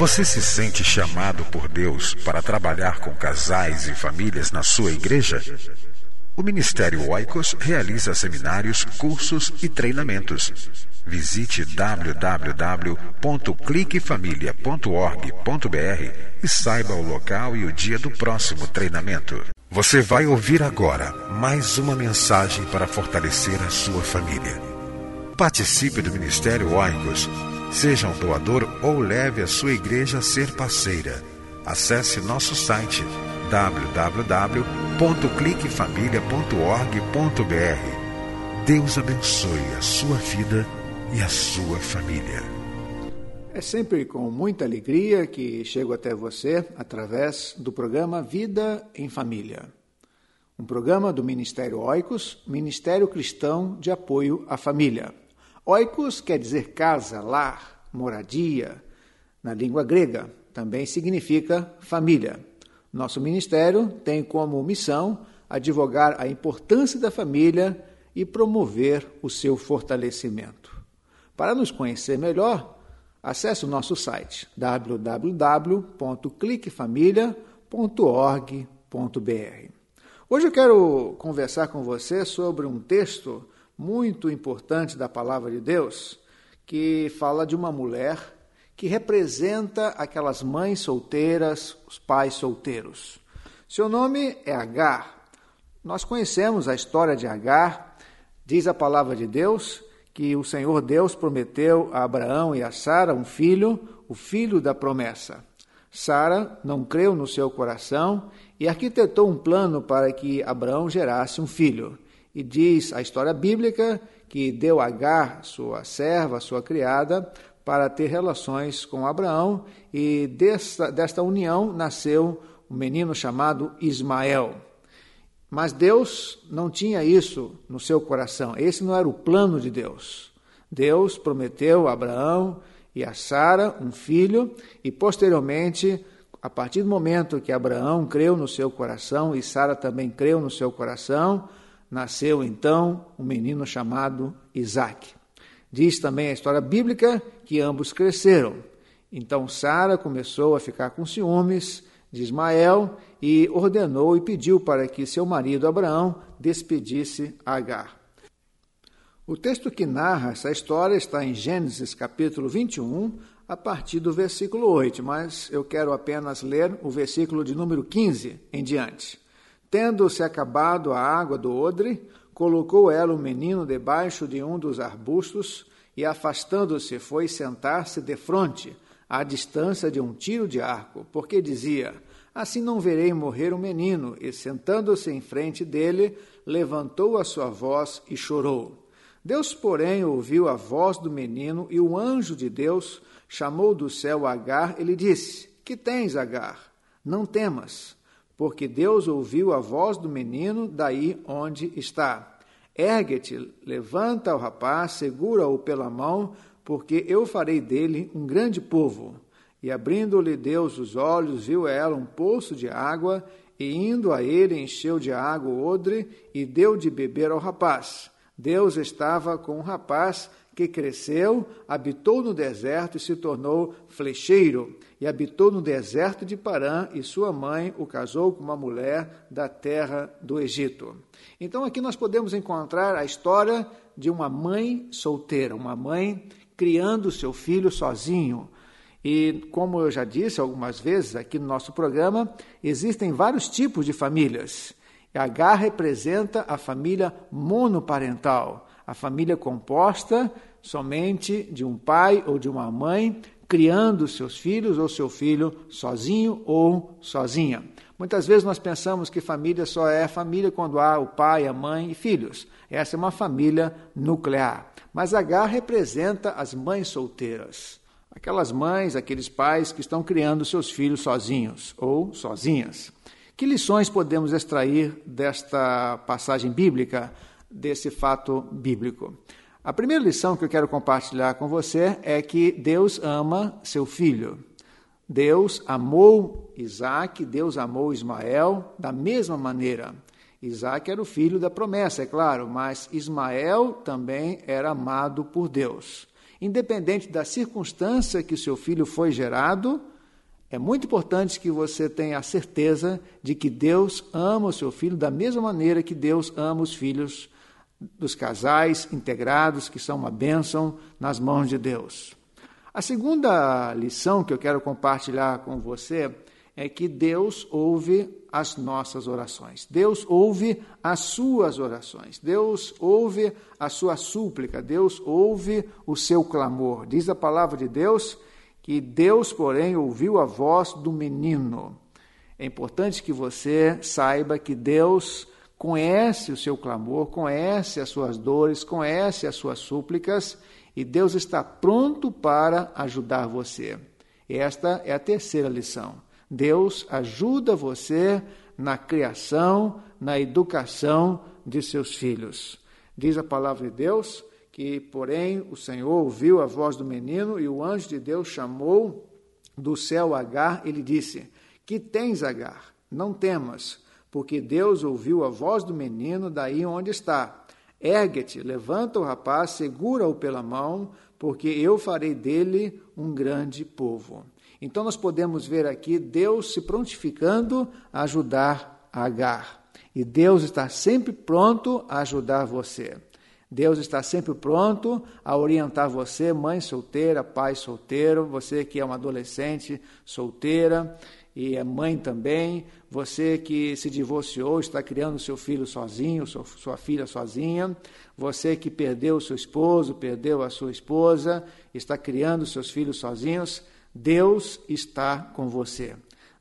Você se sente chamado por Deus para trabalhar com casais e famílias na sua igreja? O Ministério Oikos realiza seminários, cursos e treinamentos. Visite www.cliquefamilia.org.br e saiba o local e o dia do próximo treinamento. Você vai ouvir agora mais uma mensagem para fortalecer a sua família. Participe do Ministério Oikos Seja um doador ou leve a sua igreja a ser parceira. Acesse nosso site www.cliquefamilia.org.br. Deus abençoe a sua vida e a sua família. É sempre com muita alegria que chego até você através do programa Vida em Família. Um programa do Ministério Oicos, Ministério Cristão de Apoio à Família. Oikos quer dizer casa, lar, moradia. Na língua grega, também significa família. Nosso ministério tem como missão advogar a importância da família e promover o seu fortalecimento. Para nos conhecer melhor, acesse o nosso site www.cliquefamilia.org.br. Hoje eu quero conversar com você sobre um texto muito importante da palavra de Deus, que fala de uma mulher que representa aquelas mães solteiras, os pais solteiros. Seu nome é Agar. Nós conhecemos a história de Agar. Diz a palavra de Deus que o Senhor Deus prometeu a Abraão e a Sara um filho, o filho da promessa. Sara não creu no seu coração e arquitetou um plano para que Abraão gerasse um filho. E diz a história bíblica que deu Agar, sua serva, sua criada, para ter relações com Abraão, e desta, desta união nasceu um menino chamado Ismael. Mas Deus não tinha isso no seu coração, esse não era o plano de Deus. Deus prometeu a Abraão e a Sara um filho, e posteriormente, a partir do momento que Abraão creu no seu coração e Sara também creu no seu coração, nasceu então um menino chamado Isaac. Diz também a história bíblica que ambos cresceram. Então Sara começou a ficar com ciúmes de Ismael e ordenou e pediu para que seu marido Abraão despedisse Agar. O texto que narra essa história está em Gênesis capítulo 21, a partir do versículo 8, mas eu quero apenas ler o versículo de número 15 em diante. Tendo-se acabado a água do odre, colocou ela o menino debaixo de um dos arbustos e, afastando-se, foi sentar-se defronte, à distância de um tiro de arco, porque dizia: Assim não verei morrer o menino. E, sentando-se em frente dele, levantou a sua voz e chorou. Deus, porém, ouviu a voz do menino e o anjo de Deus chamou do céu Agar e lhe disse: Que tens, Agar? Não temas porque Deus ouviu a voz do menino daí onde está. Ergue-te, levanta o rapaz, segura-o pela mão, porque eu farei dele um grande povo. E abrindo-lhe Deus os olhos, viu ela um poço de água, e indo a ele encheu de água o odre e deu de beber ao rapaz. Deus estava com o rapaz que cresceu, habitou no deserto e se tornou flecheiro, e habitou no deserto de Parã, e sua mãe o casou com uma mulher da terra do Egito. Então aqui nós podemos encontrar a história de uma mãe solteira, uma mãe criando seu filho sozinho. E como eu já disse algumas vezes aqui no nosso programa, existem vários tipos de famílias. H representa a família monoparental, A família composta somente de um pai ou de uma mãe criando seus filhos ou seu filho sozinho ou sozinha. Muitas vezes nós pensamos que família só é família quando há o pai, a mãe e filhos. Essa é uma família nuclear. Mas H representa as mães solteiras. Aquelas mães, aqueles pais que estão criando seus filhos sozinhos ou sozinhas. Que lições podemos extrair desta passagem bíblica, desse fato bíblico? A primeira lição que eu quero compartilhar com você é que Deus ama seu filho. Deus amou Isaac, Deus amou Ismael da mesma maneira. Isaac era o filho da promessa, é claro, mas Ismael também era amado por Deus. Independente da circunstância que seu filho foi gerado, é muito importante que você tenha a certeza de que Deus ama o seu filho da mesma maneira que Deus ama os filhos dos casais integrados, que são uma bênção nas mãos de Deus. A segunda lição que eu quero compartilhar com você é que Deus ouve as nossas orações. Deus ouve as suas orações. Deus ouve a sua súplica. Deus ouve o seu clamor. Diz a palavra de Deus que Deus, porém, ouviu a voz do menino. É importante que você saiba que Deus conhece o seu clamor, conhece as suas dores, conhece as suas súplicas e Deus está pronto para ajudar você. Esta é a terceira lição. Deus ajuda você na criação, na educação de seus filhos. Diz a palavra de Deus que, porém, o Senhor ouviu a voz do menino e o anjo de Deus chamou do céu Agar e lhe disse: Que tens, Agar? Não temas porque Deus ouviu a voz do menino daí onde está. Ergue-te, levanta o rapaz, segura-o pela mão, porque eu farei dele um grande povo. Então nós podemos ver aqui Deus se prontificando a ajudar Agar. E Deus está sempre pronto a ajudar você. Deus está sempre pronto a orientar você, mãe solteira, pai solteiro, você que é uma adolescente solteira, e é mãe também, você que se divorciou, está criando seu filho sozinho, sua filha sozinha, você que perdeu seu esposo, perdeu a sua esposa, está criando seus filhos sozinhos, Deus está com você.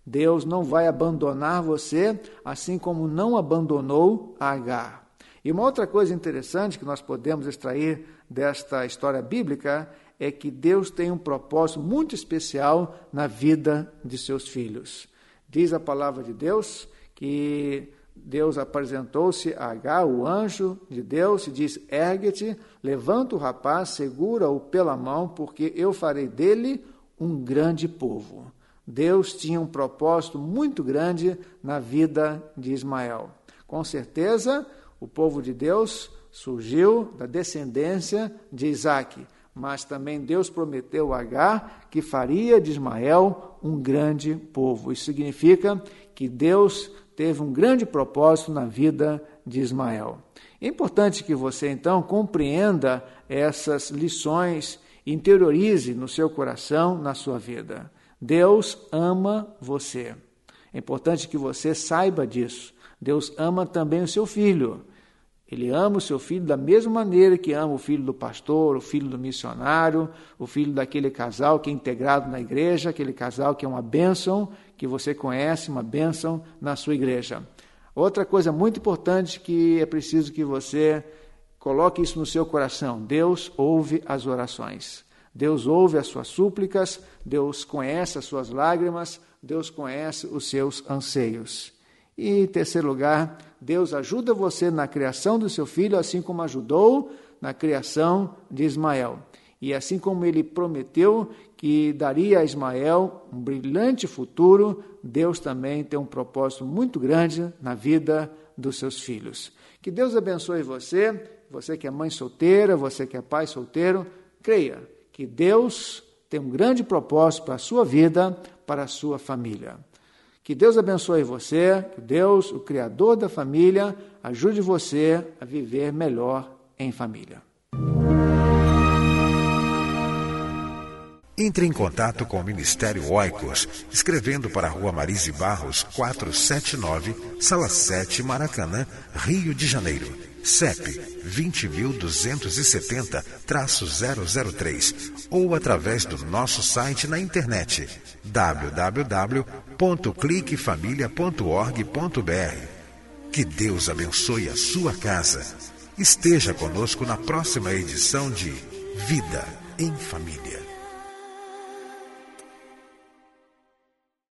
Deus não vai abandonar você, assim como não abandonou Agar. E uma outra coisa interessante que nós podemos extrair desta história bíblica é que Deus tem um propósito muito especial na vida de seus filhos. Diz a palavra de Deus que Deus apresentou-se a Agar, o anjo de Deus, e diz: Ergue-te, levanta o rapaz, segura-o pela mão, porque eu farei dele um grande povo. Deus tinha um propósito muito grande na vida de Ismael. Com certeza, o povo de Deus surgiu da descendência de Isaac mas também Deus prometeu a Agar que faria de Ismael um grande povo. Isso significa que Deus teve um grande propósito na vida de Ismael. É importante que você então compreenda essas lições, interiorize no seu coração, na sua vida. Deus ama você. É importante que você saiba disso. Deus ama também o seu filho. Ele ama o seu filho da mesma maneira que ama o filho do pastor, o filho do missionário, o filho daquele casal que é integrado na igreja, aquele casal que é uma bênção, que você conhece, uma bênção na sua igreja. Outra coisa muito importante que é preciso que você coloque isso no seu coração: Deus ouve as orações. Deus ouve as suas súplicas, Deus conhece as suas lágrimas, Deus conhece os seus anseios. E em terceiro lugar, Deus ajuda você na criação do seu filho, assim como ajudou na criação de Ismael. E assim como ele prometeu que daria a Ismael um brilhante futuro, Deus também tem um propósito muito grande na vida dos seus filhos. Que Deus abençoe você, você que é mãe solteira, você que é pai solteiro, creia que Deus tem um grande propósito para a sua vida, para a sua família. Que Deus abençoe você, que Deus, o Criador da família, ajude você a viver melhor em família. Entre em contato com o Ministério Oicos, escrevendo para a Rua Marise Barros, 479, Sala 7, Maracanã, Rio de Janeiro. CEP 20.270-003 ou através do nosso site na internet www.cliquefamilia.org.br. Que Deus abençoe a sua casa. Esteja conosco na próxima edição de Vida em Família.